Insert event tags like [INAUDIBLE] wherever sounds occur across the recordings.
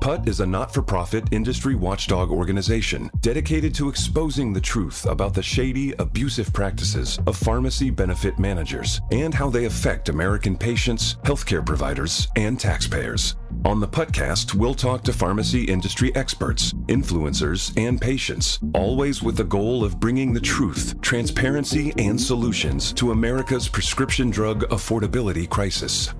PUT is a not for profit industry watchdog organization dedicated to exposing the truth about the shady, abusive practices of pharmacy benefit managers and how they affect American patients, healthcare providers, and taxpayers. On the podcast, we'll talk to pharmacy industry experts, influencers, and patients, always with the goal of bringing the truth, transparency, and solutions to America's prescription drug affordability crisis.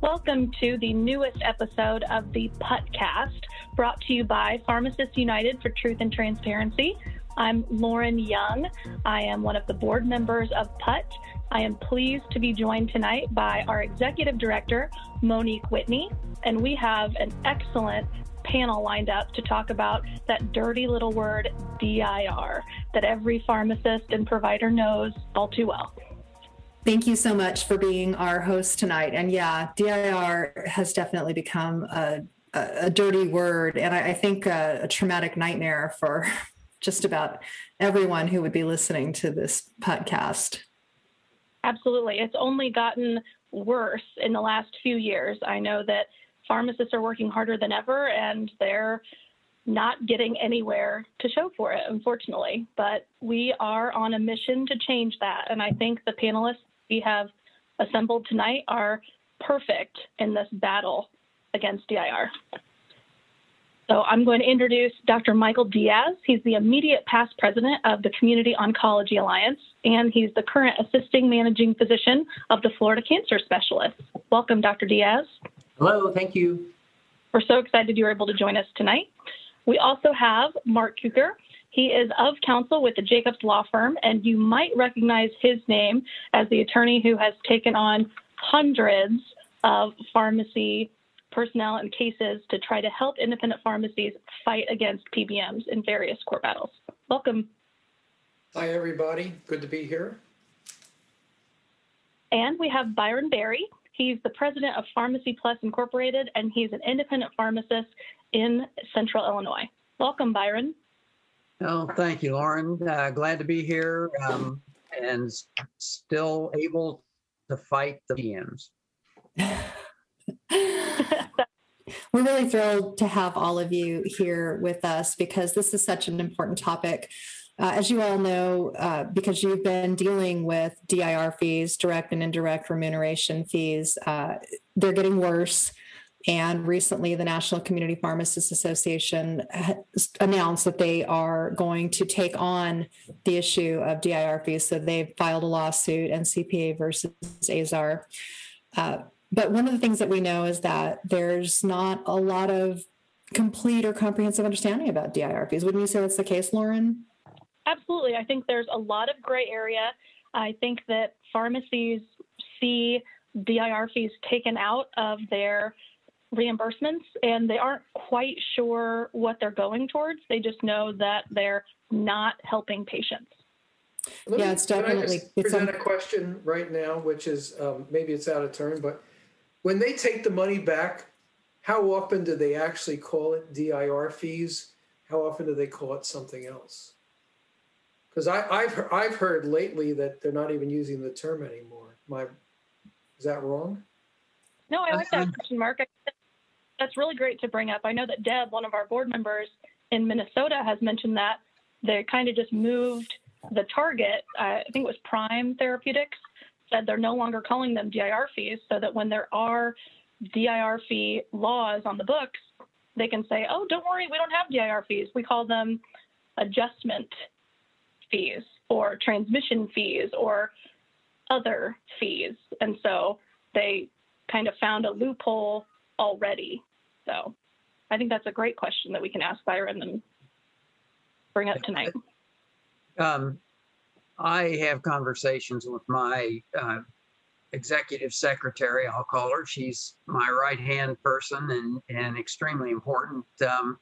Welcome to the newest episode of the PUTcast, brought to you by Pharmacists United for Truth and Transparency. I'm Lauren Young. I am one of the board members of PUT. I am pleased to be joined tonight by our executive director, Monique Whitney, and we have an excellent panel lined up to talk about that dirty little word DIR that every pharmacist and provider knows all too well. Thank you so much for being our host tonight. And yeah, DIR has definitely become a, a, a dirty word, and I, I think a, a, traumatic nightmare for [LAUGHS] just about everyone who would be listening to this podcast. Absolutely. It's only gotten worse in the last few years. I know that pharmacists are working harder than ever, and they're not getting anywhere to show for it, unfortunately. But we are on a mission to change that. And I think the panelists we have assembled tonight are perfect in this battle against DIR. So I'm going to introduce Dr. Michael Diaz. He's the immediate past president of the Community Oncology Alliance, and he's the current assisting managing physician of the Florida Cancer Specialists. Welcome, Dr. Diaz. Hello, thank you. We're so excited you were able to join us tonight. We also have Mark Cuker. He is of counsel with the Jacobs Law Firm, and you might recognize his name as the attorney who has taken on hundreds of pharmacy personnel and cases to try to help independent pharmacies fight against PBMs in various court battles. Welcome. Hi, everybody. Good to be here. And we have Byron Berry. He's the president of Pharmacy Plus Incorporated, and he's an independent pharmacist in Central Illinois. Welcome, Byron. Oh, thank you, Lauren. Uh, glad to be here um, and still able to fight the PMs. [LAUGHS] We're really thrilled to have all of you here with us because this is such an important topic. Uh, as you all know, uh, because you've been dealing with DIR fees, direct and indirect remuneration fees, uh, they're getting worse. And recently, the National Community Pharmacists Association announced that they are going to take on the issue of DIR fees. So they've filed a lawsuit, NCPA versus AZAR. Uh, but one of the things that we know is that there's not a lot of complete or comprehensive understanding about DIR fees. Wouldn't you say that's the case, Lauren? Absolutely. I think there's a lot of gray area. I think that pharmacies see DIR fees taken out of their reimbursements and they aren't quite sure what they're going towards. They just know that they're not helping patients. Let yeah, me, it's definitely. Can I present a question right now, which is um, maybe it's out of turn, but when they take the money back, how often do they actually call it DIR fees? How often do they call it something else? Because I've I've heard lately that they're not even using the term anymore. My is that wrong? No, I like that question, Mark that's really great to bring up. I know that Deb, one of our board members in Minnesota, has mentioned that they kind of just moved the target. Uh, I think it was Prime Therapeutics said they're no longer calling them DIR fees, so that when there are DIR fee laws on the books, they can say, "Oh, don't worry, we don't have DIR fees. We call them adjustment fees or transmission fees or other fees." And so they kind of found a loophole already so I think that's a great question that we can ask Byron and bring up tonight. Um, I have conversations with my uh, executive secretary, I'll call her. She's my right hand person and, and extremely important. Um,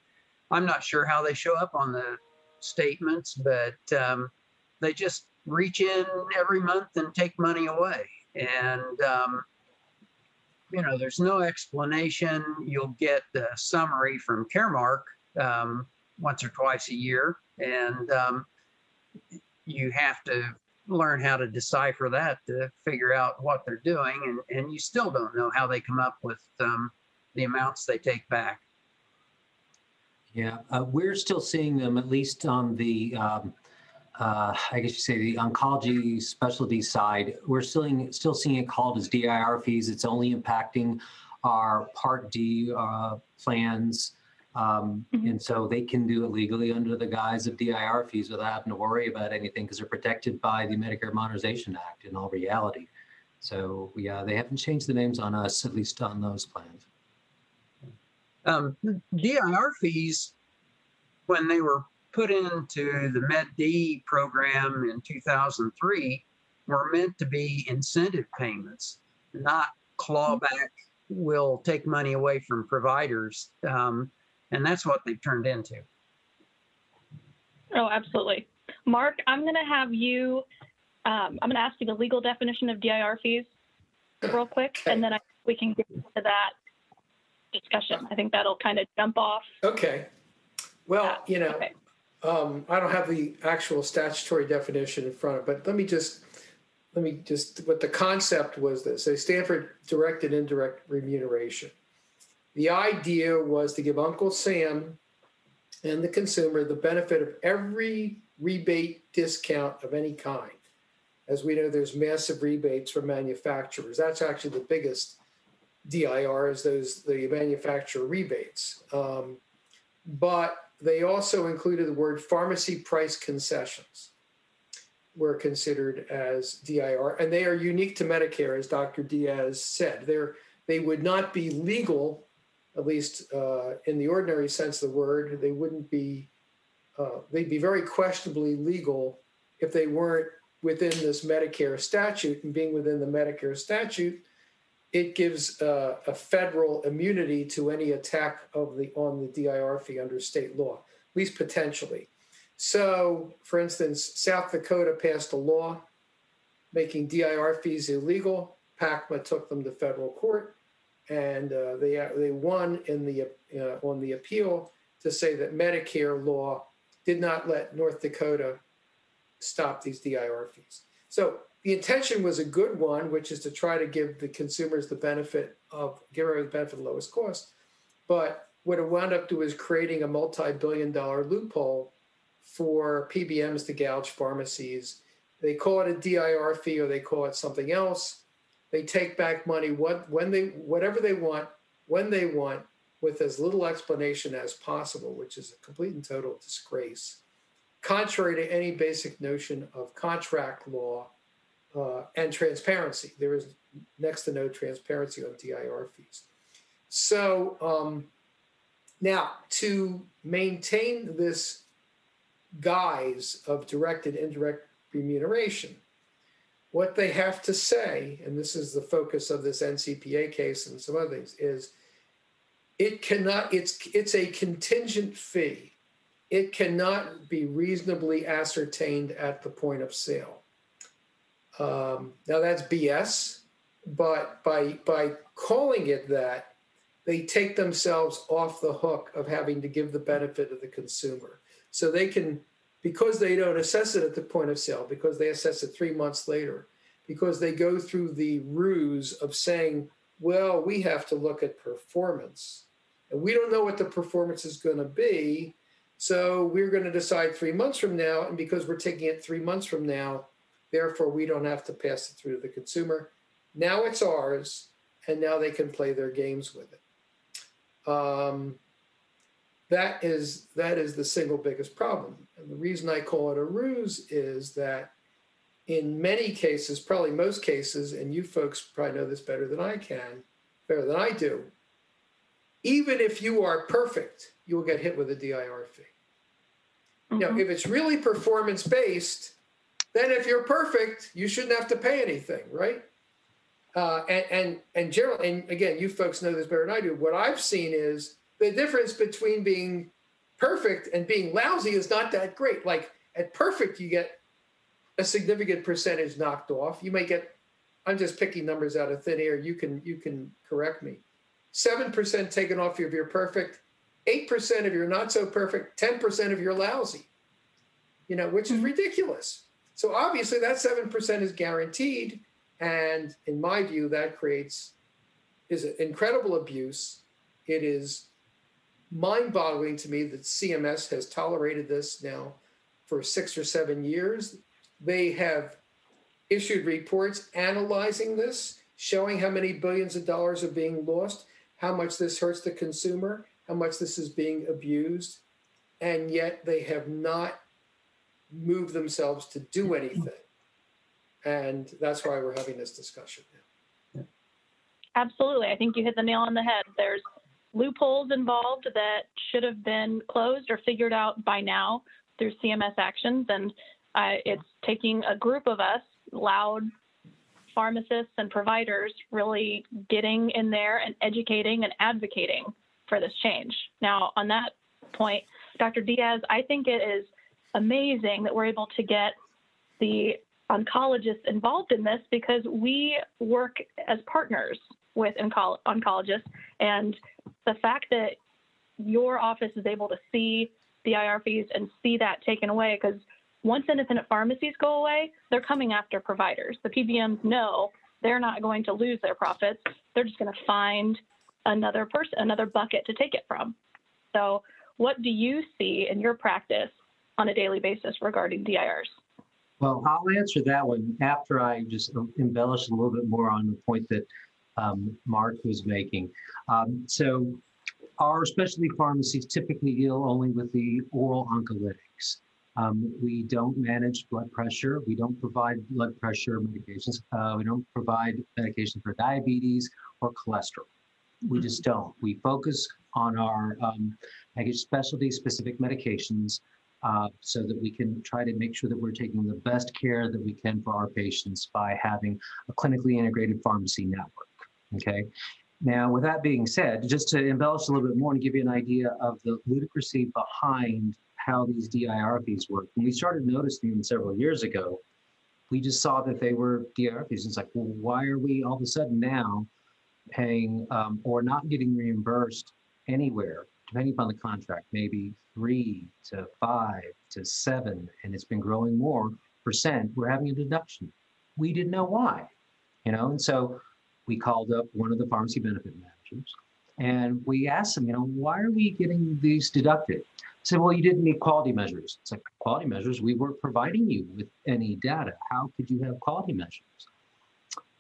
I'm not sure how they show up on the statements, but um, they just reach in every month and take money away. And, um, you know, there's no explanation. You'll get the summary from Caremark um, once or twice a year, and um, you have to learn how to decipher that to figure out what they're doing, and, and you still don't know how they come up with um, the amounts they take back. Yeah, uh, we're still seeing them at least on the, um, uh, I guess you say the oncology specialty side. We're still still seeing it called as DIR fees. It's only impacting our Part D uh, plans. Um, mm-hmm. And so they can do it legally under the guise of DIR fees without having to worry about anything because they're protected by the Medicare Modernization Act in all reality. So yeah, they haven't changed the names on us, at least on those plans. Um, DIR fees, when they were put into the Med D program in 2003, were meant to be incentive payments, not clawback. Will take money away from providers. Um, and that's what they've turned into. Oh, absolutely. Mark, I'm going to have you, um, I'm going to ask you the legal definition of DIR fees real quick, and then I, we can get into that discussion. I think that'll kind of jump off. Okay. Well, you know, okay. Um, I don't have the actual statutory definition in front of, but let me just let me just what the concept was this. They Stanford for direct and indirect remuneration. The idea was to give Uncle Sam and the consumer the benefit of every rebate discount of any kind. As we know, there's massive rebates from manufacturers. That's actually the biggest DIR is those the manufacturer rebates. Um, but they also included the word pharmacy price concessions were considered as DIR, and they are unique to Medicare, as Dr. Diaz said. They're, they would not be legal at least uh, in the ordinary sense of the word, they wouldn't be, uh, they'd be very questionably legal if they weren't within this Medicare statute. And being within the Medicare statute, it gives uh, a federal immunity to any attack of the on the DIR fee under state law, at least potentially. So, for instance, South Dakota passed a law making DIR fees illegal. PCMA took them to federal court and uh, they they won in the uh, on the appeal to say that Medicare law did not let North Dakota stop these DIR fees. So the intention was a good one, which is to try to give the consumers the benefit of give them the benefit of the lowest cost. But what it wound up doing is creating a multi-billion dollar loophole for PBMs to gouge pharmacies. They call it a DIR fee or they call it something else they take back money what, when they, whatever they want, when they want, with as little explanation as possible, which is a complete and total disgrace, contrary to any basic notion of contract law uh, and transparency. There is next to no transparency on DIR fees. So um, now to maintain this guise of direct and indirect remuneration, what they have to say, and this is the focus of this NCPA case and some other things, is it cannot, it's it's a contingent fee. It cannot be reasonably ascertained at the point of sale. Um, now that's BS, but by by calling it that, they take themselves off the hook of having to give the benefit of the consumer. So they can because they don't assess it at the point of sale, because they assess it three months later, because they go through the ruse of saying, well, we have to look at performance. And we don't know what the performance is going to be. So we're going to decide three months from now. And because we're taking it three months from now, therefore we don't have to pass it through to the consumer. Now it's ours. And now they can play their games with it. Um, that is that is the single biggest problem. And the reason I call it a ruse is that in many cases, probably most cases, and you folks probably know this better than I can, better than I do, even if you are perfect, you will get hit with a DIR fee. Mm-hmm. Now, if it's really performance based, then if you're perfect, you shouldn't have to pay anything, right? Uh, and and and general and again, you folks know this better than I do. What I've seen is the difference between being perfect and being lousy is not that great. Like at perfect, you get a significant percentage knocked off. You may get, I'm just picking numbers out of thin air. You can you can correct me. Seven percent taken off if you're perfect, eight percent if you're not so perfect, ten percent if you're lousy. You know, which is mm-hmm. ridiculous. So obviously that seven percent is guaranteed, and in my view, that creates is an incredible abuse. It is mind-boggling to me that CMS has tolerated this now for six or seven years. They have issued reports analyzing this, showing how many billions of dollars are being lost, how much this hurts the consumer, how much this is being abused, and yet they have not moved themselves to do anything. And that's why we're having this discussion. Absolutely. I think you hit the nail on the head. There's loopholes involved that should have been closed or figured out by now through CMS actions. And uh, it's taking a group of us, loud pharmacists and providers, really getting in there and educating and advocating for this change. Now, on that point, Dr. Diaz, I think it is amazing that we're able to get the oncologists involved in this because we work as partners with onco- oncologists. And the fact that your office is able to see the IR fees and see that taken away because once independent pharmacies go away, they're coming after providers. The PBMs know they're not going to lose their profits. They're just going to find another person, another bucket to take it from. So, what do you see in your practice on a daily basis regarding DIRs? Well, I'll answer that one after I just embellish a little bit more on the point that um, Mark was making. Um, so, our specialty pharmacies typically deal only with the oral oncolytics. Um, we don't manage blood pressure. We don't provide blood pressure medications. Uh, we don't provide medication for diabetes or cholesterol. We just don't. We focus on our um, specialty specific medications uh, so that we can try to make sure that we're taking the best care that we can for our patients by having a clinically integrated pharmacy network. Okay. Now, with that being said, just to embellish a little bit more and give you an idea of the ludicrousy behind how these DIR fees work, when we started noticing them several years ago, we just saw that they were DIR fees. It's like, well, why are we all of a sudden now paying um, or not getting reimbursed anywhere, depending upon the contract, maybe three to five to seven, and it's been growing more percent, we're having a deduction. We didn't know why, you know, and so we called up one of the pharmacy benefit managers and we asked them, you know, why are we getting these deducted? said, well, you didn't meet quality measures. It's like quality measures. We weren't providing you with any data. How could you have quality measures?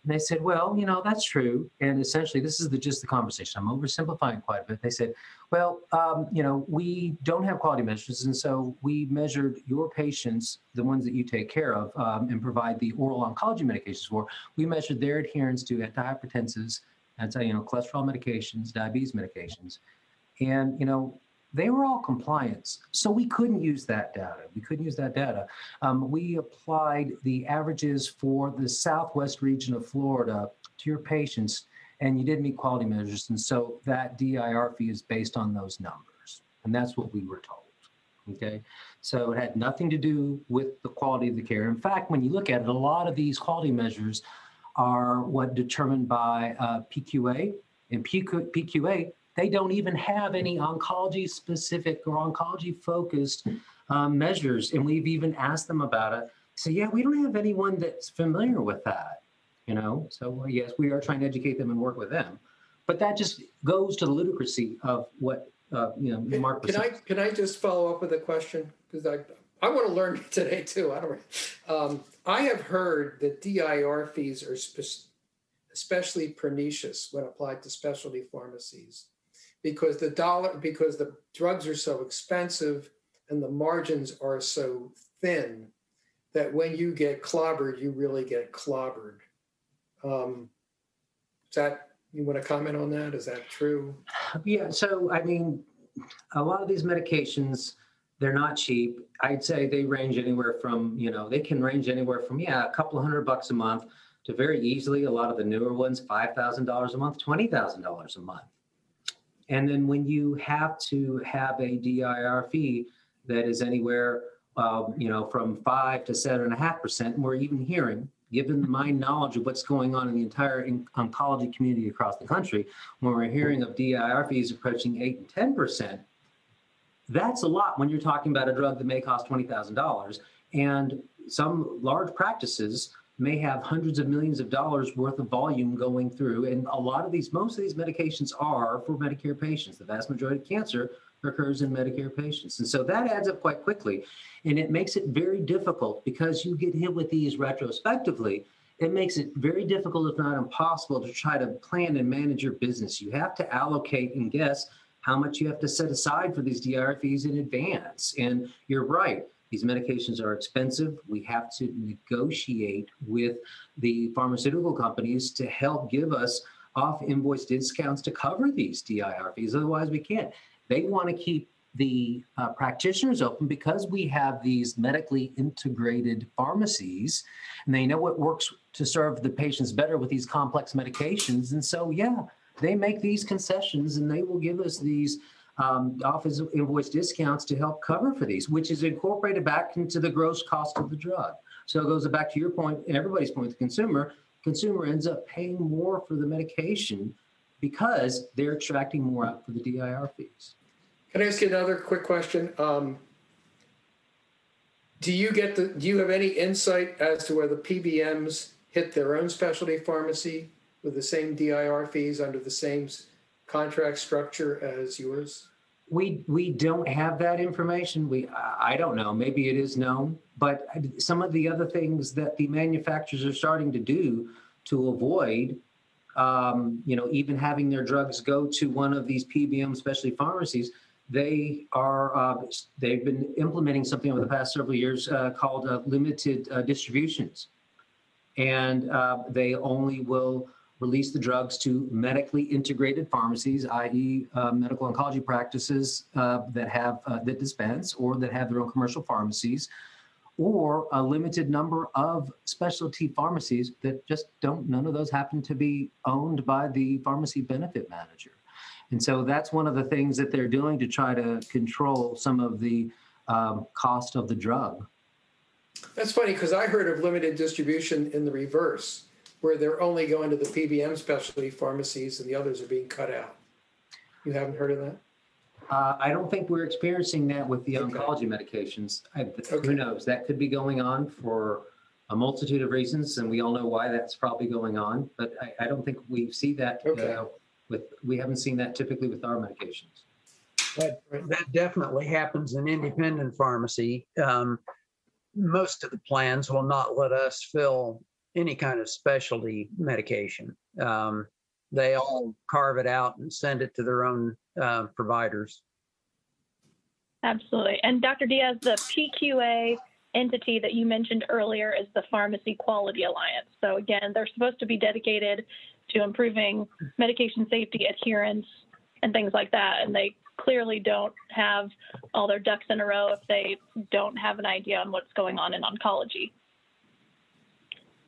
And they said, well, you know, that's true. And essentially, this is the just the conversation. I'm oversimplifying quite a bit. They said, well, um, you know, we don't have quality measures. And so we measured your patients, the ones that you take care of um, and provide the oral oncology medications for. We measured their adherence to antihypertensives, anti, you know, cholesterol medications, diabetes medications. And, you know, they were all compliance. So we couldn't use that data. We couldn't use that data. Um, we applied the averages for the southwest region of Florida to your patients, and you did meet quality measures. And so that DIR fee is based on those numbers. And that's what we were told. Okay. So it had nothing to do with the quality of the care. In fact, when you look at it, a lot of these quality measures are what determined by uh, PQA. And PQA they don't even have any oncology specific or oncology focused um, measures. And we've even asked them about it. So, yeah, we don't have anyone that's familiar with that, you know? So, yes, we are trying to educate them and work with them. But that just goes to the ludicrousy of what, uh, you know, Mark was Can I, can I just follow up with a question? Because I, I want to learn [LAUGHS] today too. I don't. Um, I have heard that DIR fees are spe- especially pernicious when applied to specialty pharmacies because the dollar because the drugs are so expensive and the margins are so thin that when you get clobbered, you really get clobbered. Um, is that you want to comment on that? Is that true? Yeah. So I mean, a lot of these medications they're not cheap. I'd say they range anywhere from you know they can range anywhere from yeah a couple hundred bucks a month to very easily a lot of the newer ones $5,000 a month, $20,000 a month. And then when you have to have a DIR fee that is anywhere, um, you know, from five to seven and a half percent, and we're even hearing, given my knowledge of what's going on in the entire oncology community across the country, when we're hearing of DIR fees approaching eight and ten percent, that's a lot when you're talking about a drug that may cost twenty thousand dollars. And some large practices may have hundreds of millions of dollars worth of volume going through. And a lot of these, most of these medications are for Medicare patients. The vast majority of cancer occurs in Medicare patients. And so that adds up quite quickly. And it makes it very difficult because you get hit with these retrospectively. It makes it very difficult, if not impossible, to try to plan and manage your business. You have to allocate and guess how much you have to set aside for these DIR fees in advance. And you're right these medications are expensive. We have to negotiate with the pharmaceutical companies to help give us off invoice discounts to cover these DIR fees. Otherwise, we can't. They want to keep the uh, practitioners open because we have these medically integrated pharmacies and they know what works to serve the patients better with these complex medications. And so, yeah, they make these concessions and they will give us these um, office invoice discounts to help cover for these, which is incorporated back into the gross cost of the drug. So it goes back to your point, everybody's point, the consumer. Consumer ends up paying more for the medication because they're extracting more out for the DIR fees. Can I ask you another quick question? Um, do you get the? Do you have any insight as to where the PBMs hit their own specialty pharmacy with the same DIR fees under the same contract structure as yours? We we don't have that information. We I don't know. Maybe it is known, but some of the other things that the manufacturers are starting to do to avoid, um, you know, even having their drugs go to one of these PBM specialty pharmacies, they are uh, they've been implementing something over the past several years uh, called uh, limited uh, distributions, and uh, they only will release the drugs to medically integrated pharmacies, i.e., uh, medical oncology practices uh, that have uh, that dispense or that have their own commercial pharmacies, or a limited number of specialty pharmacies that just don't. None of those happen to be owned by the pharmacy benefit manager, and so that's one of the things that they're doing to try to control some of the um, cost of the drug. That's funny because I heard of limited distribution in the reverse where they're only going to the PBM specialty pharmacies and the others are being cut out. You haven't heard of that? Uh, I don't think we're experiencing that with the okay. oncology medications. I, okay. Who knows? That could be going on for a multitude of reasons, and we all know why that's probably going on. But I, I don't think we see that okay. uh, with. We haven't seen that typically with our medications. That, that definitely happens in independent pharmacy. Um, most of the plans will not let us fill any kind of specialty medication. Um, they all carve it out and send it to their own uh, providers. Absolutely. And Dr. Diaz, the PQA entity that you mentioned earlier is the Pharmacy Quality Alliance. So, again, they're supposed to be dedicated to improving medication safety, adherence, and things like that. And they clearly don't have all their ducks in a row if they don't have an idea on what's going on in oncology.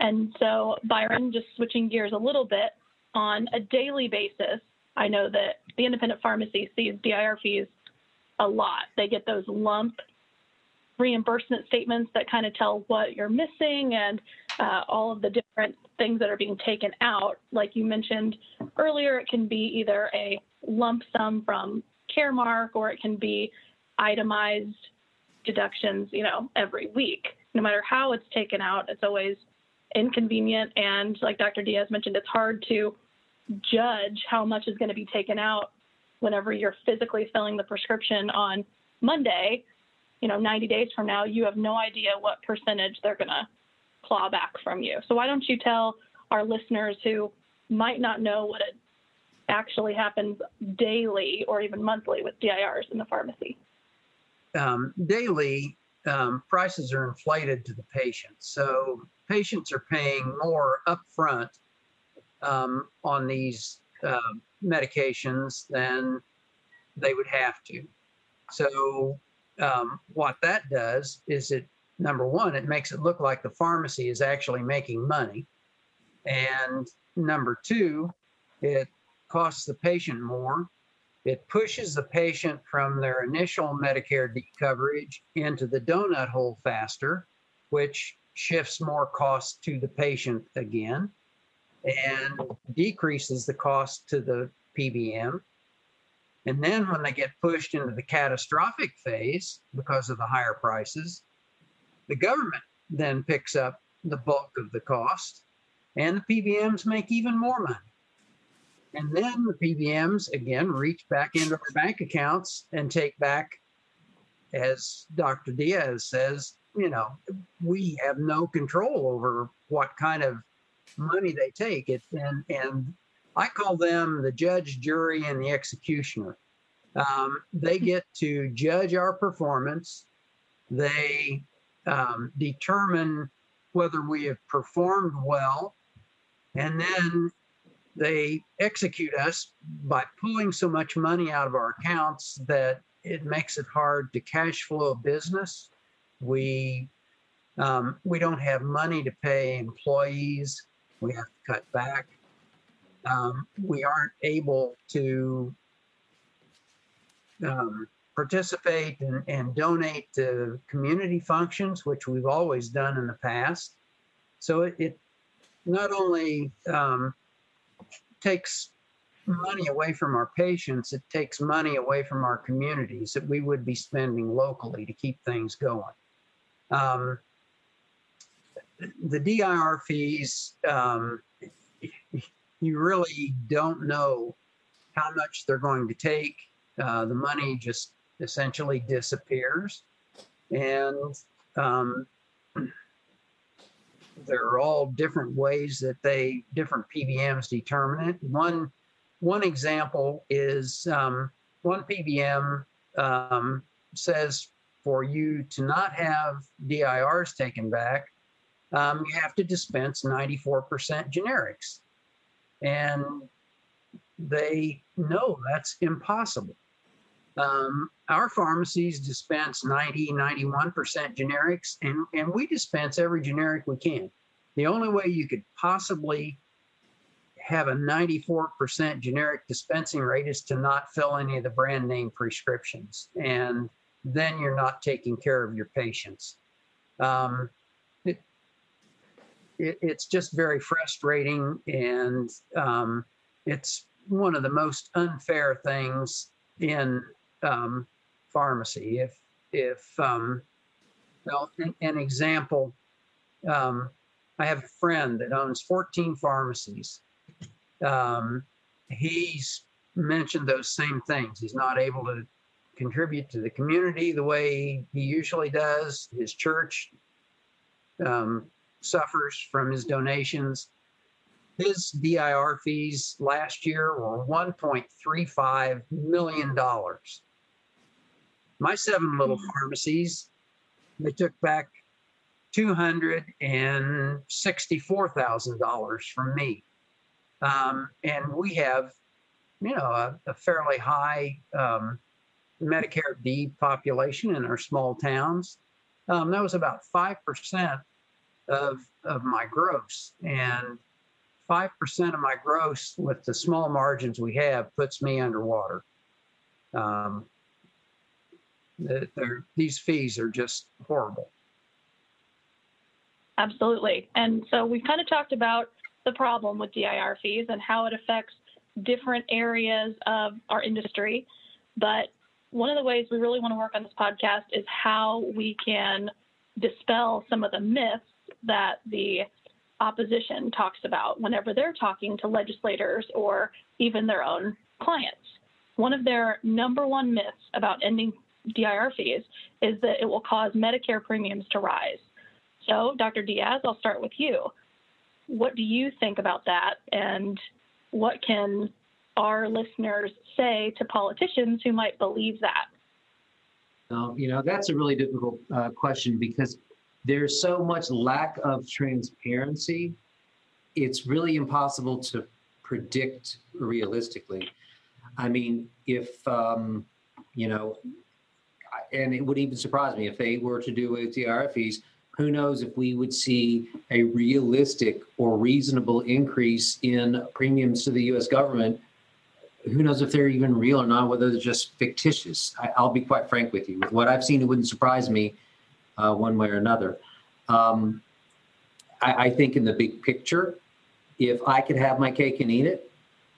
And so, Byron, just switching gears a little bit, on a daily basis, I know that the independent pharmacy sees DIR fees a lot. They get those lump reimbursement statements that kind of tell what you're missing and uh, all of the different things that are being taken out. Like you mentioned earlier, it can be either a lump sum from Caremark or it can be itemized deductions, you know, every week. No matter how it's taken out, it's always inconvenient. And like Dr. Diaz mentioned, it's hard to judge how much is going to be taken out whenever you're physically filling the prescription on Monday. You know, 90 days from now, you have no idea what percentage they're going to claw back from you. So why don't you tell our listeners who might not know what it actually happens daily or even monthly with DIRs in the pharmacy? Um, daily, um, prices are inflated to the patient. So patients are paying more upfront um, on these uh, medications than they would have to. So, um, what that does is it number one, it makes it look like the pharmacy is actually making money. And number two, it costs the patient more. It pushes the patient from their initial Medicare D coverage into the donut hole faster, which shifts more cost to the patient again and decreases the cost to the PBM. And then when they get pushed into the catastrophic phase because of the higher prices, the government then picks up the bulk of the cost and the PBMs make even more money. And then the PBMs again reach back into their bank accounts and take back, as Dr. Diaz says, you know, we have no control over what kind of money they take. It and and I call them the judge, jury, and the executioner. Um, they get to judge our performance. They um, determine whether we have performed well, and then they execute us by pulling so much money out of our accounts that it makes it hard to cash flow a business. We um, we don't have money to pay employees. We have to cut back. Um, we aren't able to um, participate and, and, donate to community functions, which we've always done in the past. So it, it not only um, takes money away from our patients, it takes money away from our communities that we would be spending locally to keep things going. Um, the DIR fees, um, you really don't know how much they're going to take. Uh, the money just essentially disappears. And um, there are all different ways that they, different PBMs determine it. One, one example is um, one PBM um, says for you to not have DIRs taken back, um, you have to dispense 94% generics. And they know that's impossible. Um, our pharmacies dispense 90, 91% generics, and, and we dispense every generic we can. The only way you could possibly have a 94% generic dispensing rate is to not fill any of the brand name prescriptions. And then you're not taking care of your patients. Um, it, it's just very frustrating and um, it's one of the most unfair things in um, pharmacy. If if um, well, an, an example, um, I have a friend that owns 14 pharmacies. Um, he's mentioned those same things. He's not able to contribute to the community the way he usually does. His church um, suffers from his donations. His DIR fees last year were $1.35 million. My seven little hmm. pharmacies, they took back $264,000 from me. Um, and we have, you know, a, a fairly high um, Medicare D population in our small towns. Um, that was about 5% of, of my gross. And 5% of my gross with the small margins we have puts me underwater. Um, these fees are just horrible. Absolutely. And so we've kind of talked about the problem with DIR fees and how it affects different areas of our industry. But one of the ways we really want to work on this podcast is how we can dispel some of the myths that the opposition talks about whenever they're talking to legislators or even their own clients. One of their number one myths about ending DIR fees is that it will cause Medicare premiums to rise. So, Dr. Diaz, I'll start with you. What do you think about that? And what can our listeners say to politicians who might believe that? Um, you know, that's a really difficult uh, question because there's so much lack of transparency. It's really impossible to predict realistically. I mean, if, um, you know, and it would even surprise me if they were to do with DIR fees, who knows if we would see a realistic or reasonable increase in premiums to the US government. Who knows if they're even real or not, whether they're just fictitious. I, will be quite frank with you. With what I've seen, it wouldn't surprise me uh, one way or another. Um, I, I think in the big picture, if I could have my cake and eat it,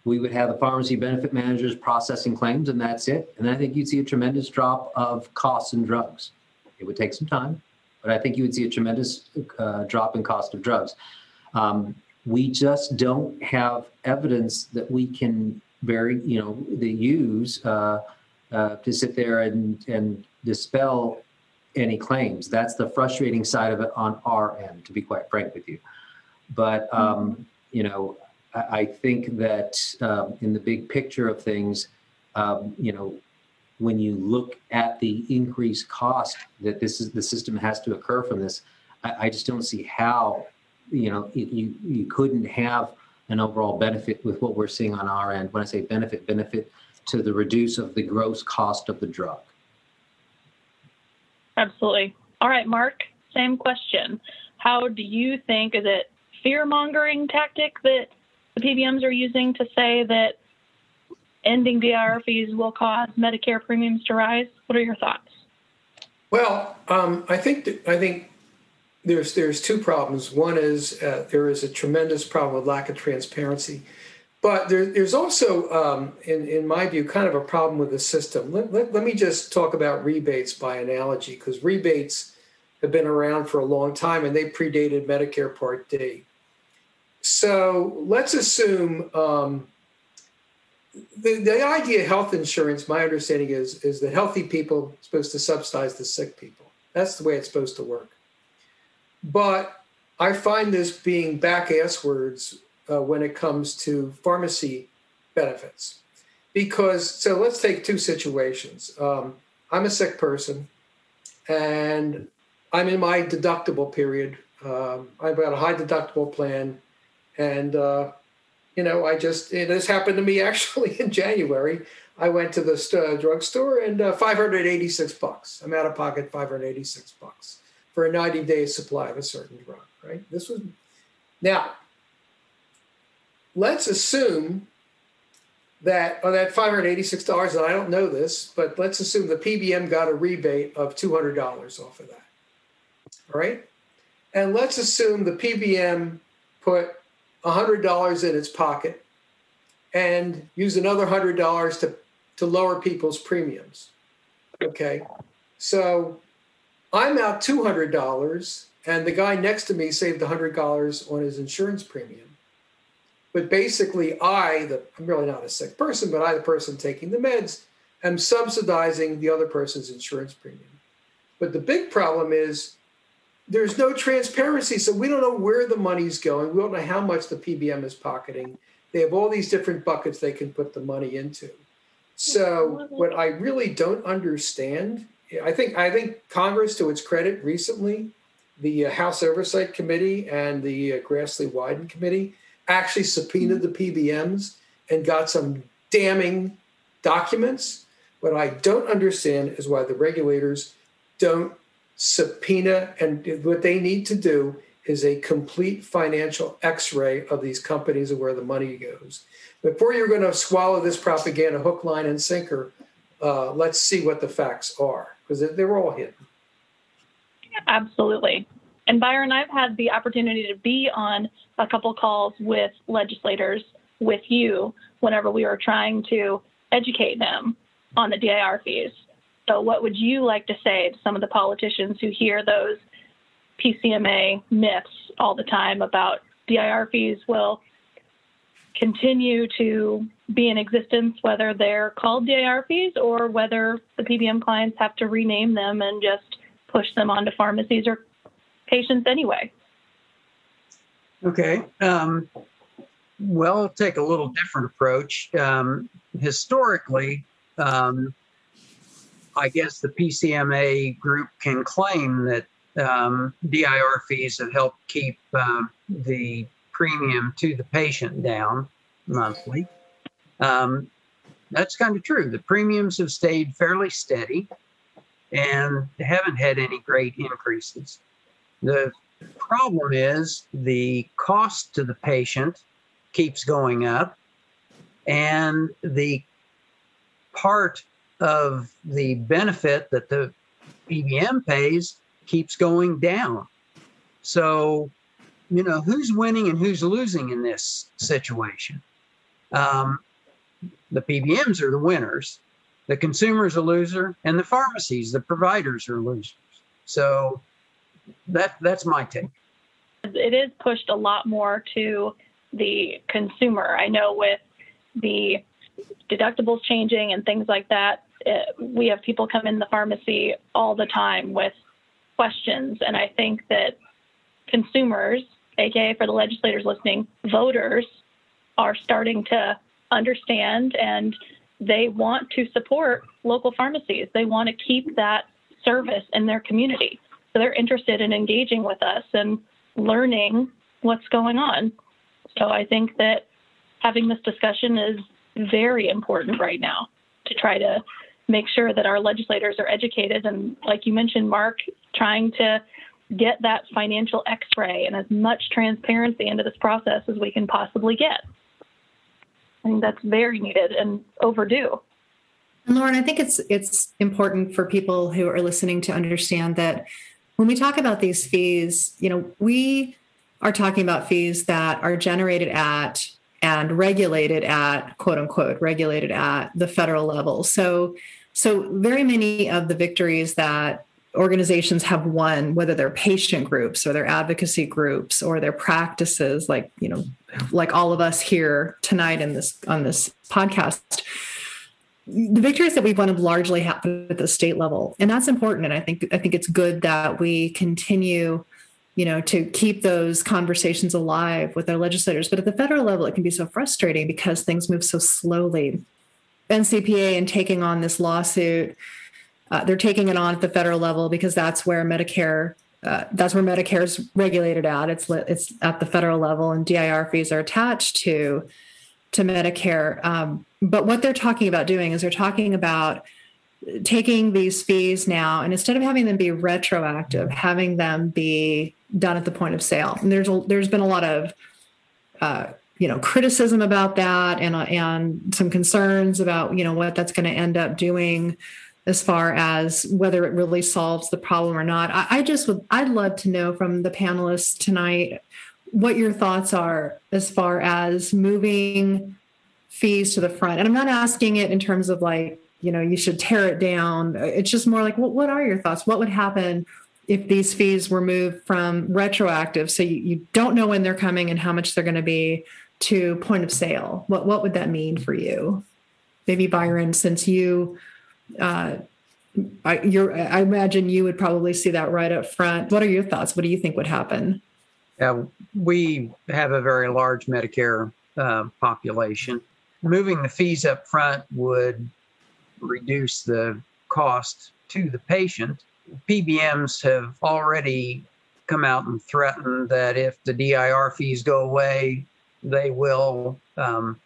we would have the pharmacy benefit managers processing claims, and that's it. And I think you'd see a tremendous drop of costs and drugs. It would take some time, but I think you would see a tremendous uh, drop in cost of drugs. Um, we just don't have evidence that we can very, you know, they use uh, uh, to sit there and, and dispel any claims. That's the frustrating side of it on our end, to be quite frank with you. But um, you know, I, I think that um, in the big picture of things, um, you know, when you look at the increased cost that this is the system has to occur from this, I, I just don't see how, you know, it, you you couldn't have an overall benefit with what we're seeing on our end. When I say benefit, benefit to the reduce of the gross cost of the drug. Absolutely. All right, Mark, same question. How do you think, is it fear mongering tactic that the PBMs are using to say that ending DIR fees will cause Medicare premiums to rise? What are your thoughts? Well, um, I think th- I think there's there's two problems. One is uh, there is a tremendous problem with lack of transparency, but there, there's also, um, in in my view, kind of a problem with the system. Let, let, let me just talk about rebates by analogy, because rebates have been around for a long time and they predated Medicare Part D. So let's assume um, the, the idea of health insurance, my understanding is, is that healthy people are supposed to subsidize the sick people. That's the way it's supposed to work. But I find this being back ass words uh, when it comes to pharmacy benefits. Because, so let's take two situations. Um, I'm a sick person and I'm in my deductible period. Um, I've got a high deductible plan and, uh, you know, I just, this happened to me [LAUGHS] actually in January. I went to the uh, drugstore and uh, 586 bucks. I'm out of pocket 586 bucks for a 90 day supply of a certain drug, right? This was, now, let's assume that on that $586, and I don't know this, but let's assume the PBM got a rebate of $200 off of that. All right. And let's assume the PBM put $100 in its pocket and use another $100 to, to lower people's premiums. Okay. So I'm out $200 and the guy next to me saved $100 on his insurance premium. But basically, I, the, I'm really not a sick person, but I, the person taking the meds, am subsidizing the other person's insurance premium. But the big problem is there's no transparency. So we don't know where the money's going. We don't know how much the PBM is pocketing. They have all these different buckets they can put the money into. So what I really don't understand, I think I think Congress, to its credit, recently, the uh, House Oversight Committee and the uh, Grassley Wyden Committee actually subpoenaed the PBMs and got some damning documents. What I don't understand is why the regulators don't subpoena, and what they need to do is a complete financial x ray of these companies and where the money goes. Before you're going to swallow this propaganda hook, line, and sinker, uh, let's see what the facts are because they're all hidden. Absolutely. And Byron, I've had the opportunity to be on a couple calls with legislators with you whenever we were trying to educate them on the DIR fees. So, what would you like to say to some of the politicians who hear those PCMA myths all the time about DIR fees will continue to be in existence, whether they're called DIR fees or whether the PBM clients have to rename them and just push them onto pharmacies or patients anyway? Okay. Um, well, I'll take a little different approach. Um, historically, um, I guess the PCMA group can claim that um, DIR fees have helped keep um, the premium to the patient down monthly. Um, that's kind of true. The premiums have stayed fairly steady and haven't had any great increases. The problem is the cost to the patient keeps going up, and the part of the benefit that the PBM pays keeps going down. So, you know, who's winning and who's losing in this situation? Um, the PBMs are the winners, the consumer's a loser, and the pharmacies, the providers are losers. So that that's my take. It is pushed a lot more to the consumer. I know with the deductibles changing and things like that, it, we have people come in the pharmacy all the time with questions. And I think that consumers, aka for the legislators listening, voters are starting to understand and they want to support local pharmacies. They want to keep that service in their community. So they're interested in engaging with us and learning what's going on. So I think that having this discussion is very important right now to try to make sure that our legislators are educated and like you mentioned mark trying to get that financial x-ray and as much transparency into this process as we can possibly get i think that's very needed and overdue. And lauren i think it's it's important for people who are listening to understand that when we talk about these fees you know we are talking about fees that are generated at and regulated at quote unquote regulated at the federal level. So so very many of the victories that organizations have won whether they're patient groups or their advocacy groups or their practices like you know like all of us here tonight in this on this podcast the victories that we've won have largely happened at the state level. And that's important. And i think i think it's good that we continue you know to keep those conversations alive with our legislators. But at the federal level it can be so frustrating because things move so slowly. Ncpa and taking on this lawsuit uh, they're taking it on at the federal level because that's where medicare uh, that's where Medicare is regulated at. It's it's at the federal level and dir fees are attached to to medicare. Um, but what they're talking about doing is they're talking about taking these fees now and instead of having them be retroactive having them be done at the point of sale. And there's a, there's been a lot of uh, you know criticism about that and uh, and some concerns about you know what that's going to end up doing as far as whether it really solves the problem or not. I, I just would I'd love to know from the panelists tonight what your thoughts are as far as moving fees to the front. And I'm not asking it in terms of like you know you should tear it down. It's just more like what what are your thoughts? What would happen if these fees were moved from retroactive, so you, you don't know when they're coming and how much they're going to be, to point of sale, what what would that mean for you? Maybe Byron, since you, uh, I, I imagine you would probably see that right up front. What are your thoughts? What do you think would happen? Yeah, we have a very large Medicare uh, population. Moving the fees up front would reduce the cost to the patient PBMs have already come out and threatened that if the DIR fees go away, they will um,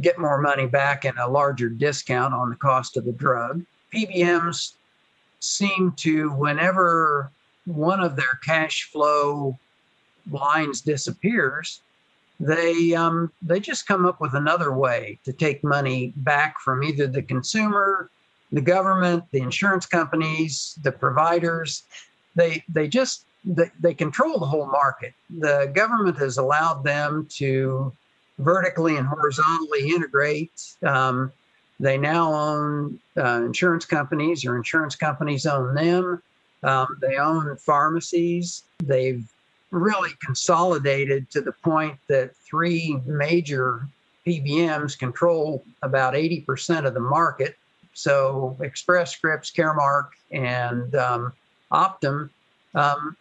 get more money back and a larger discount on the cost of the drug. PBMs seem to, whenever one of their cash flow lines disappears, they um, they just come up with another way to take money back from either the consumer the government, the insurance companies, the providers, they they just they, they control the whole market. The government has allowed them to vertically and horizontally integrate. Um, they now own uh, insurance companies, or insurance companies own them. Um, they own pharmacies. They've really consolidated to the point that three major PBMs control about 80% of the market. So Express Scripts, Caremark, and um, Optum, um,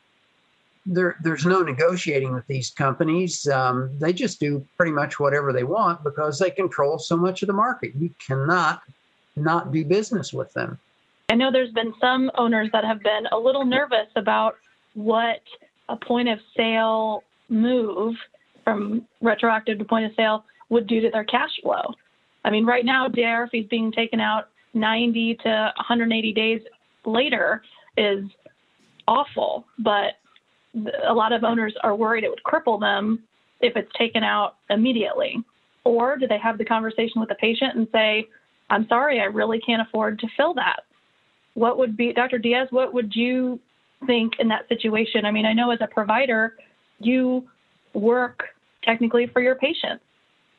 there, there's no negotiating with these companies. Um, they just do pretty much whatever they want because they control so much of the market. You cannot not do business with them. I know there's been some owners that have been a little nervous about what a point of sale move from retroactive to point of sale would do to their cash flow. I mean, right now, DIR fees being taken out 90 to 180 days later is awful. But a lot of owners are worried it would cripple them if it's taken out immediately. Or do they have the conversation with the patient and say, I'm sorry, I really can't afford to fill that? What would be, Dr. Diaz, what would you think in that situation? I mean, I know as a provider, you work technically for your patients.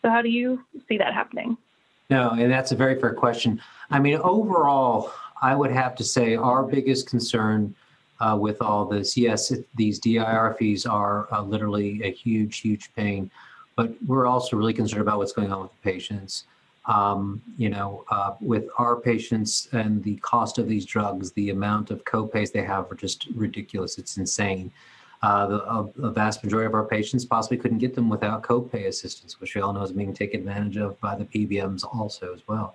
So, how do you see that happening? No, and that's a very fair question. I mean, overall, I would have to say our biggest concern uh, with all this, yes, it, these DIR fees are uh, literally a huge, huge pain, but we're also really concerned about what's going on with the patients. Um, you know, uh, with our patients and the cost of these drugs, the amount of copays they have are just ridiculous. It's insane. Uh, the, uh, the, vast majority of our patients possibly couldn't get them without copay assistance, which we all know is being taken advantage of by the PBMs also as well.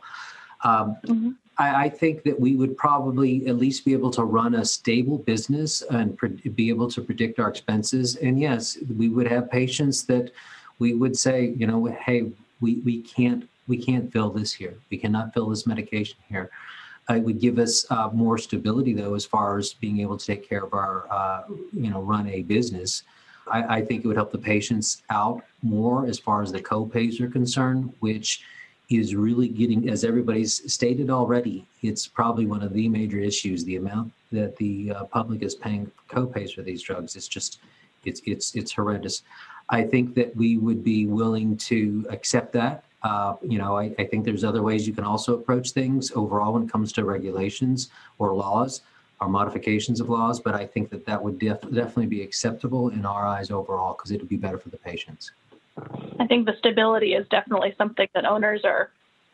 Um, mm-hmm. I, I, think that we would probably at least be able to run a stable business and pre- be able to predict our expenses. And yes, we would have patients that we would say, you know, hey, we, we can't we can't fill this here. We cannot fill this medication here. It would give us uh, more stability, though, as far as being able to take care of our, uh, you know, run a business. I, I, think it would help the patients out more as far as the co-pays are concerned, which is really getting, as everybody's stated already, it's probably one of the major issues. The amount that the uh, public is paying co-pays for these drugs is just, it's it's it's horrendous. I think that we would be willing to accept that uh, you know, I, I, think there's other ways you can also approach things overall when it comes to regulations or laws or modifications of laws, but I think that that would def- definitely be acceptable in our eyes overall because it would be better for the patients. I think the stability is definitely something that owners are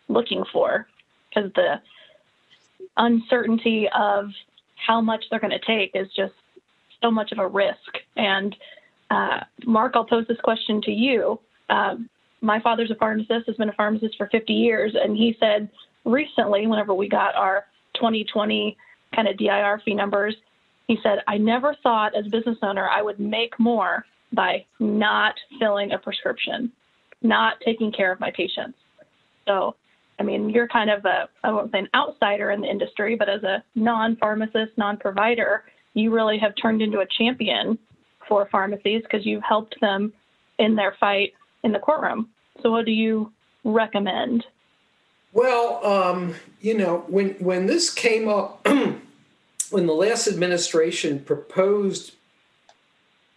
looking for because the uncertainty of how much they're going to take is just so much of a risk. And uh, Mark, I'll pose this question to you. Um, my father's a pharmacist, has been a pharmacist for 50 years, and he said recently, whenever we got our 2020 kind of DIR fee numbers, he said, I never thought as a business owner I would make more by not filling a prescription, not taking care of my patients. So, I mean, you're kind of a, I won't say an outsider in the industry, but as a non pharmacist, non provider, you really have turned into a champion for pharmacies because you've helped them in their fight in the courtroom. So, what do you recommend? Well, um, you know, when when this came up, [CLEARS THROAT] when the last administration proposed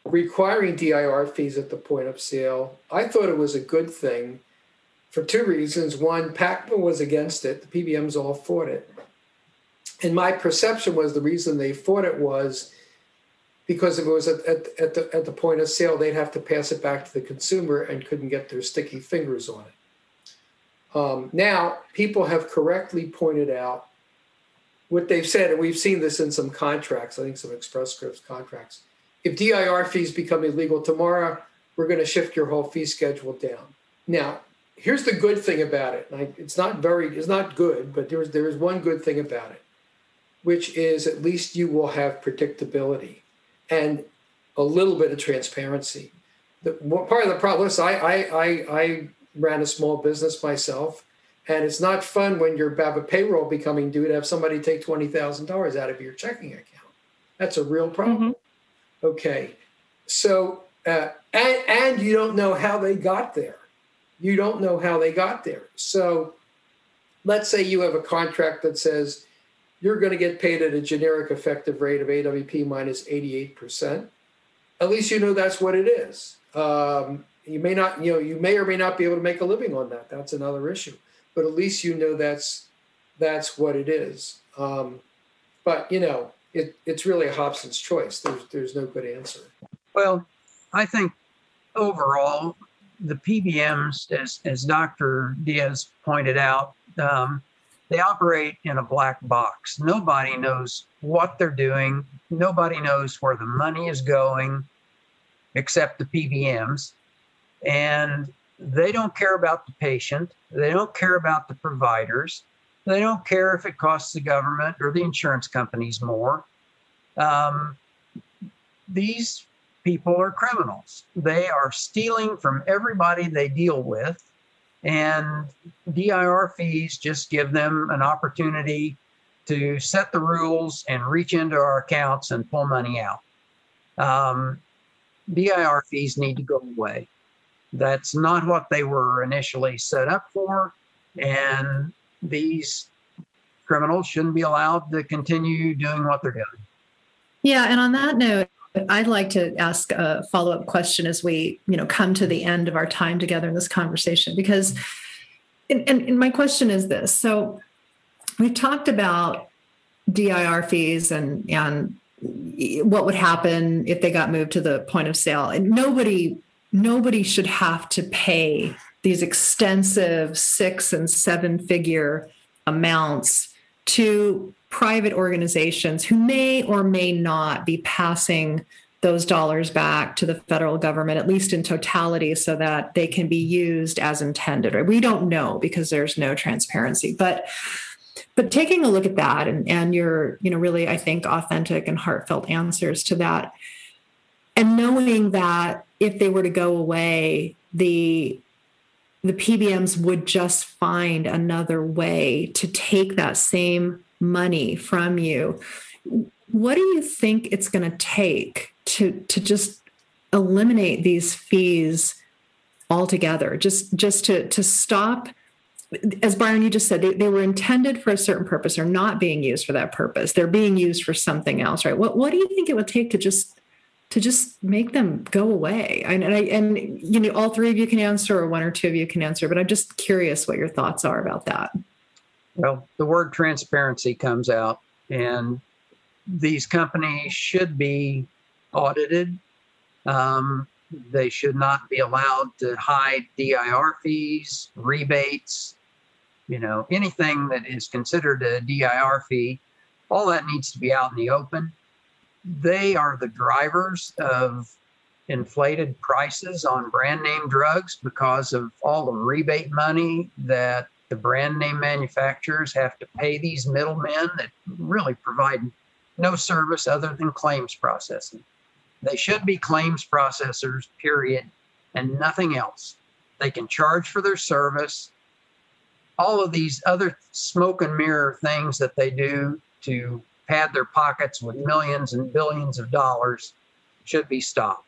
requiring DIR fees at the point of sale, I thought it was a good thing for two reasons. One, PCMA was against it; the PBMs all fought it, and my perception was the reason they fought it was because if it was at, at, at, the, at the point of sale, they'd have to pass it back to the consumer and couldn't get their sticky fingers on it. Um, now, people have correctly pointed out what they've said, and we've seen this in some contracts, I think some Express Scripts contracts. If DIR fees become illegal tomorrow, we're going to shift your whole fee schedule down. Now, here's the good thing about it. It's not very, it's not good, but there's there is one good thing about it, which is at least you will have predictability and a little bit of transparency. The, part of the problem is I, I, I, I ran a small business myself, and it's not fun when you have a payroll becoming due to have somebody take $20,000 out of your checking account. That's a real problem. Mm-hmm. Okay. So, uh, and, and you don't know how they got there. You don't know how they got there. So, let's say you have a contract that says you're going to get paid at a generic effective rate of AWP minus 88%. At least you know that's what it is. Um, you may not, you know, you may or may not be able to make a living on that. That's another issue. But at least you know that's that's what it is. Um, but you know, it, it's really a Hobson's choice. There's there's no good answer. Well, I think overall, the PBMs, as as Dr. Diaz pointed out, um, they operate in a black box. Nobody knows what they're doing. Nobody knows where the money is going except the PBMs. And they don't care about the patient. They don't care about the providers. They don't care if it costs the government or the insurance companies more. Um, these people are criminals. They are stealing from everybody they deal with and DIR fees just give them an opportunity to set the rules and reach into our accounts and pull money out. Um, DIR fees need to go away. That's not what they were initially set up for. And these criminals shouldn't be allowed to continue doing what they're doing. Yeah, and on that note, I'd like to ask a follow-up question as we, you know, come to the end of our time together in this conversation because and, and my question is this. So we've talked about DIR fees and and what would happen if they got moved to the point of sale. And nobody nobody should have to pay these extensive six and seven figure amounts to private organizations who may or may not be passing those dollars back to the federal government, at least in totality, so that they can be used as intended. Right? We don't know because there's no transparency. But but taking a look at that and, and your, you know, really, I think, authentic and heartfelt answers to that, and knowing that if they were to go away, the the PBMs would just find another way to take that same money from you. What do you think it's going to take to to just eliminate these fees altogether? Just just to to stop as Byron, you just said, they, they were intended for a certain purpose or not being used for that purpose. They're being used for something else, right? What what do you think it would take to just to just make them go away? And, and I and you know, all three of you can answer, or one or two of you can answer, but I'm just curious what your thoughts are about that. Well, the word transparency comes out, and these companies should be audited. Um, they should not be allowed to hide DIR fees, rebates, you know, anything that is considered a DIR fee. All that needs to be out in the open. They are the drivers of inflated prices on brand name drugs because of all the rebate money that the brand name manufacturers have to pay these middlemen that really provide no service other than claims processing. They should be claims processors, period, and nothing else. They can charge for their service. All of these other smoke and mirror things that they do to pad their pockets with millions and billions of dollars should be stopped.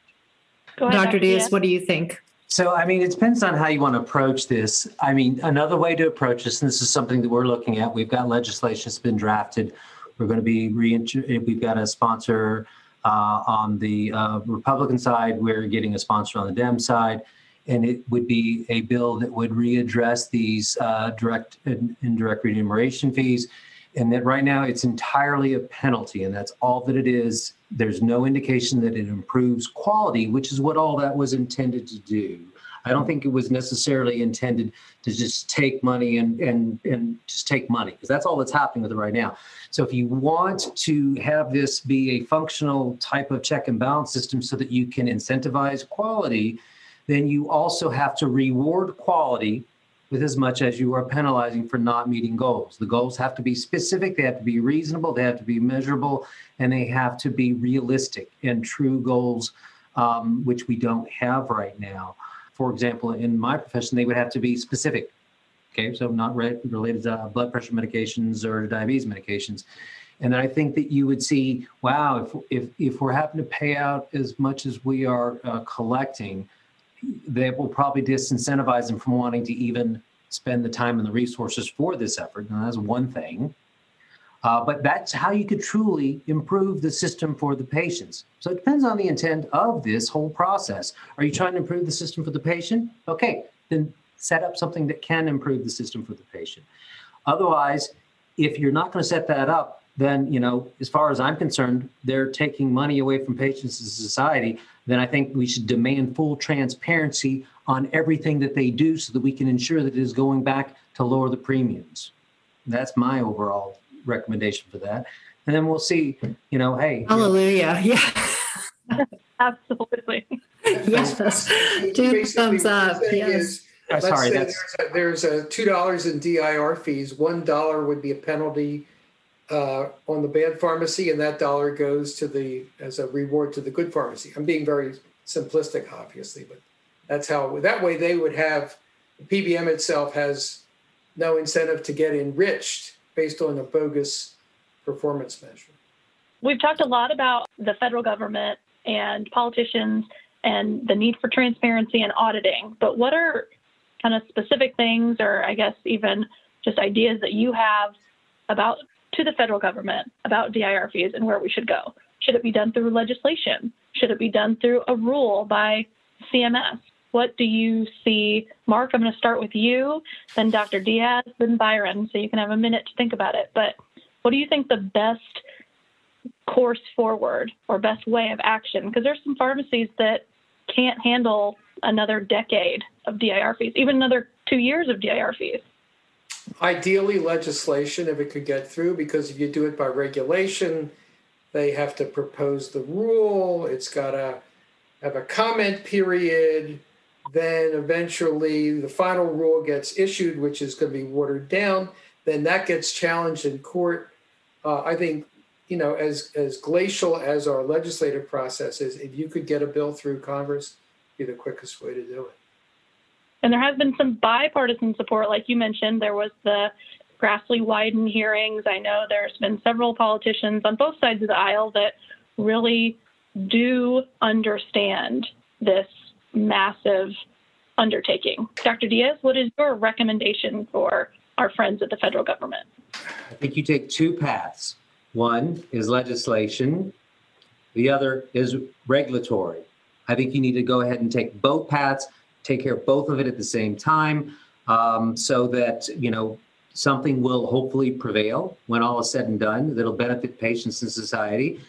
Ahead, Dr. Diaz, what do you think? So, I mean, it depends on how you want to approach this. I mean, another way to approach this, and this is something that we're looking at, we've got legislation that's been drafted. We're going to be, re- we've got a sponsor uh, on the uh, Republican side, we're getting a sponsor on the Dem side, and it would be a bill that would readdress these uh, direct and indirect remuneration fees. And that right now it's entirely a penalty, and that's all that it is. There's no indication that it improves quality, which is what all that was intended to do. I don't think it was necessarily intended to just take money and and and just take money because that's all that's happening with it right now. So if you want to have this be a functional type of check and balance system so that you can incentivize quality, then you also have to reward quality with as much as you are penalizing for not meeting goals. The goals have to be specific, they have to be reasonable, they have to be measurable, and they have to be realistic and true goals, um, which we don't have right now for example, in my profession, they would have to be specific. Okay, so not re- related to blood pressure medications or diabetes medications. And I think that you would see, wow, if if if we're having to pay out as much as we are uh, collecting, that will probably disincentivize them from wanting to even spend the time and the resources for this effort. And that's one thing. Uh, but that's how you could truly improve the system for the patients. So it depends on the intent of this whole process. Are you trying to improve the system for the patient? Okay, then set up something that can improve the system for the patient. Otherwise, if you're not going to set that up, then you know, as far as I'm concerned, they're taking money away from patients and society. Then I think we should demand full transparency on everything that they do, so that we can ensure that it is going back to lower the premiums. That's my overall recommendation for that. And then we'll see, you know, hey. Hallelujah. Yeah. [LAUGHS] Absolutely. yes. Two thumbs up. Yes. Is, sorry, that's... there's a, there's a two dollars in DIR fees. One dollar would be a penalty uh, on the bad pharmacy, and that dollar goes to the as a reward to the good pharmacy. I'm being very simplistic, obviously, but that's how. That way, they would have PBM itself has no incentive to get enriched based on a bogus performance measure. We've talked a lot about the federal government and politicians and the need for transparency and auditing. But what are kind of specific things, or I guess even just ideas that you have about to the federal government about DIR fees and where we should go? Should it be done through legislation? Should it be done through a rule by CMS? What do you see? Mark, I'm going to start with you, then Dr. Diaz, then Byron, so you can have a minute to think about it. But what do you think the best course forward or best way of action? Because there's some pharmacies that can't handle another decade of DIR fees, even another two years of DIR fees. Ideally, legislation, if it could get through, because if you do it by regulation, they have to propose the rule. It's got to have a comment period. Then eventually the final rule gets issued, which is going to be watered down. Then that gets challenged in court. Uh, I think, you know, as as glacial as our legislative process is, if you could get a bill through Congress, be the quickest way to do it. And there has been some bipartisan support, like you mentioned. There was the Grassley Wyden hearings. I know there's been several politicians on both sides of the aisle that really do understand this massive undertaking. Dr. Diaz, what is your recommendation for our friends at the federal government? I think you take two paths. One is legislation, the other is regulatory. I think you need to go ahead and take both paths, take care of both of it at the same time, um, so that you know something will hopefully prevail when all is said and done that'll benefit patients and society.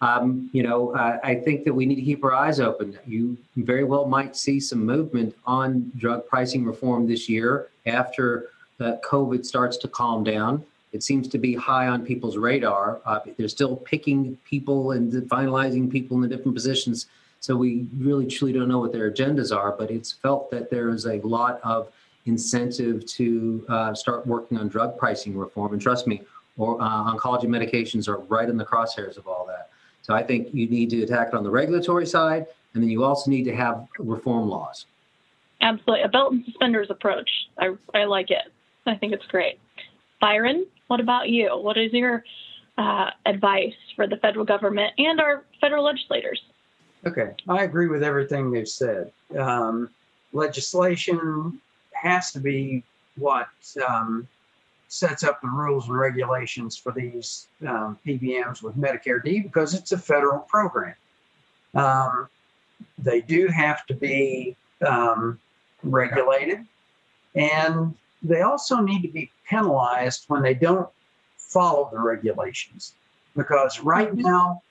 Um, you know, uh, I think that we need to keep our eyes open. You very well might see some movement on drug pricing reform this year after uh, COVID starts to calm down. It seems to be high on people's radar. Uh, they're still picking people and finalizing people in the different positions. So we really truly don't know what their agendas are, but it's felt that there is a lot of incentive to uh, start working on drug pricing reform. And trust me, or uh, oncology medications are right in the crosshairs of all that. So I think you need to attack it on the regulatory side, and then you also need to have reform laws. Absolutely, a belt and suspenders approach. I I like it. I think it's great. Byron, what about you? What is your uh, advice for the federal government and our federal legislators? Okay, I agree with everything they've said. Um, legislation has to be what um, sets up the rules and regulations for these um, PBMs with Medicare D because it's a federal program. Um, they do have to be um, regulated, and they also need to be penalized when they don't follow the regulations because right now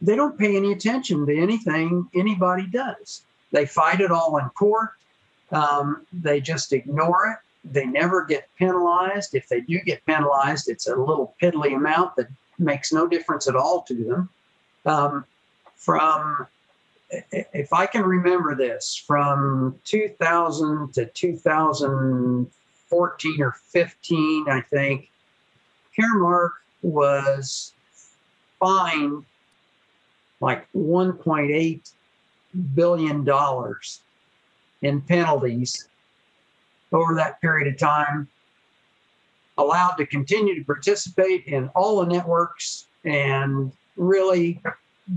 they don't pay any attention to anything anybody does. They fight it all in court. Um, they just ignore it. They never get penalized. If they do get penalized, it's a little piddly amount that makes no difference at all to them. Um, from, if I can remember this, from 2000 to 2014 or 15, I think, Caremark was fined like 1.8 billion dollars in penalties over that period of time, allowed to continue to participate in all the networks and really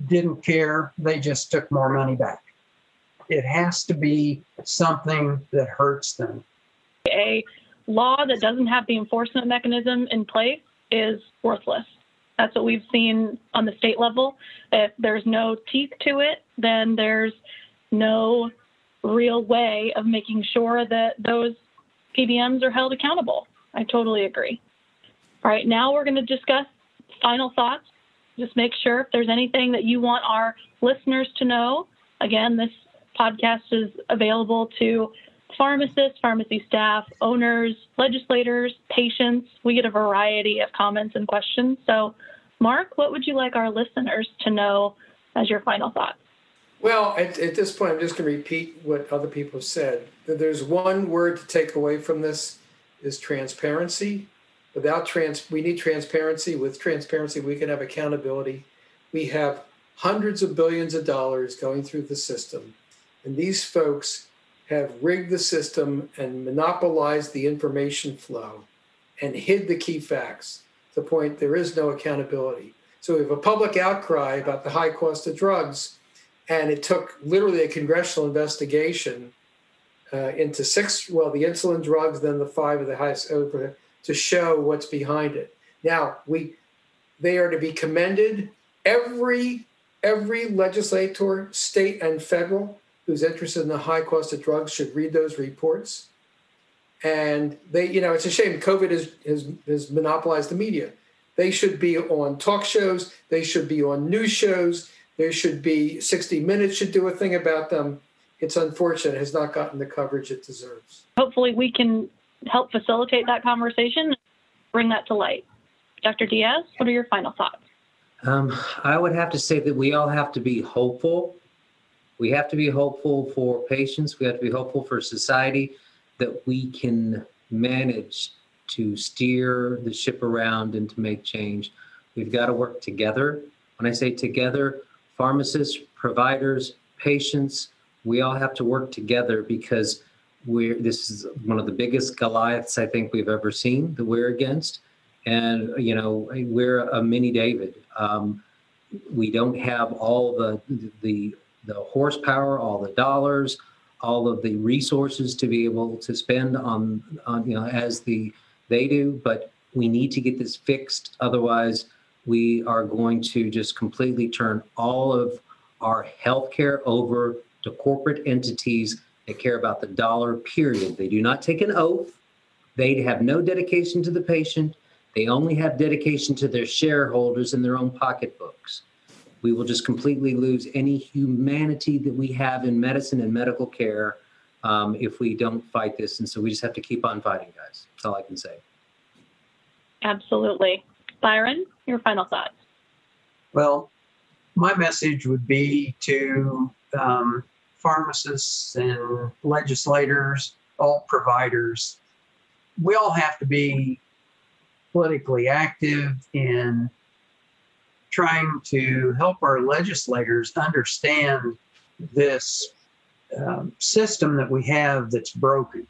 didn't care. They just took more money back. It has to be something that hurts them. A law that doesn't have the enforcement mechanism in place is worthless. That's what we've seen on the state level. If there's no teeth to it, then there's no real way of making sure that those PBMs are held accountable. I totally agree. All right, now we're going to discuss final thoughts. Just make sure if there's anything that you want our listeners to know. Again, this podcast is available to pharmacists, pharmacy staff, owners, legislators, patients. We get a variety of comments and questions. So, Mark, what would you like our listeners to know as your final thoughts? Well, at, at this point, I'm just going to repeat what other people have said. There's one word to take away from this is transparency. Without trans, we need transparency. With transparency, we can have accountability. We have hundreds of billions of dollars going through the system, and these folks have rigged the system and monopolized the information flow and hid the key facts to the point there is no accountability. So we have a public outcry about the high cost of drugs, and it took literally a congressional investigation uh, into six, well, the insulin drugs, then the five of the highest to show what's behind it. Now we, they are to be commended. Every every legislator, state and federal, who's interested in the high cost of drugs should read those reports. And they, you know, it's a shame COVID has, has, has monopolized the media. They should be on talk shows, they should be on news shows, there should be 60 Minutes should do a thing about them. It's unfortunate it has not gotten the coverage it deserves. Hopefully, we can help facilitate that conversation, bring that to light. Dr. Diaz, what are your final thoughts? Um, I would have to say that we all have to be hopeful. We have to be hopeful for patients. We have to be hopeful for society that we can manage to steer the ship around and to make change. We've got to work together. When I say together, pharmacists, providers, patients, we all have to work together because we're this is one of the biggest Goliaths I think we've ever seen that we're against and you know we're a mini David. Um, we don't have all the the the horsepower, all the dollars, all of the resources to be able to spend on on you know as the they do, but we need to get this fixed. Otherwise, we are going to just completely turn all of our healthcare over to corporate entities that care about the dollar. Period. They do not take an oath. They have no dedication to the patient. They only have dedication to their shareholders and their own pocketbooks. We will just completely lose any humanity that we have in medicine and medical care um, if we don't fight this. And so we just have to keep on fighting, guys. That's all I can say. Absolutely. Byron, your final thoughts. Well, my message would be to um, pharmacists and legislators, all providers. We all have to be politically active in trying to help our legislators understand this um, system that we have that's broken.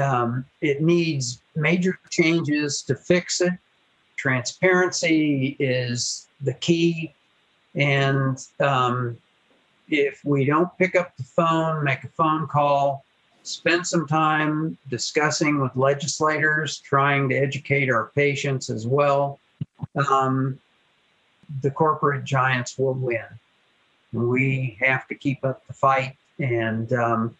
Um, it needs major changes to fix it. Transparency is the key. And um, if we don't pick up the phone, make a phone call, spend some time discussing with legislators, trying to educate our patients as well. Um, the corporate giants will win. We have to keep up the fight and um,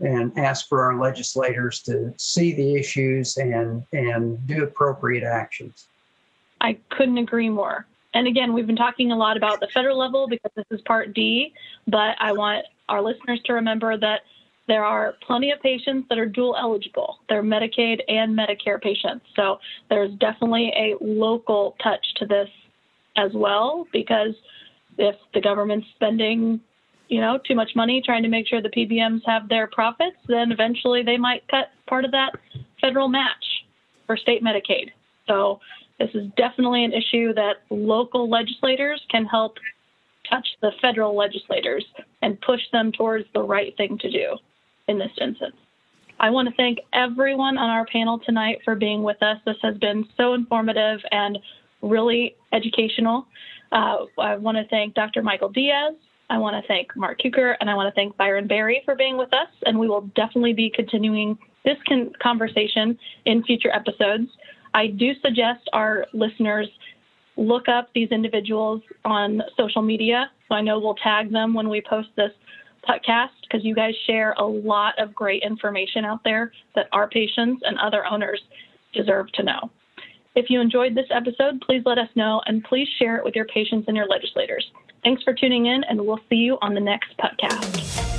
and ask for our legislators to see the issues and and do appropriate actions. I couldn't agree more. And again, we've been talking a lot about the federal level because this is Part D, but I want our listeners to remember that there are plenty of patients that are dual eligible. They're Medicaid and Medicare patients. So there's definitely a local touch to this as well because if the government's spending, you know, too much money trying to make sure the PBMs have their profits, then eventually they might cut part of that federal match for state Medicaid. So this is definitely an issue that local legislators can help touch the federal legislators and push them towards the right thing to do in this instance. I want to thank everyone on our panel tonight for being with us. This has been so informative and really educational. Uh, I want to thank Dr. Michael Diaz. I want to thank Mark Cuker and I want to thank Byron Berry for being with us. And we will definitely be continuing this con- conversation in future episodes. I do suggest our listeners look up these individuals on social media. So I know we'll tag them when we post this podcast because you guys share a lot of great information out there that our patients and other owners deserve to know. If you enjoyed this episode, please let us know and please share it with your patients and your legislators. Thanks for tuning in, and we'll see you on the next podcast.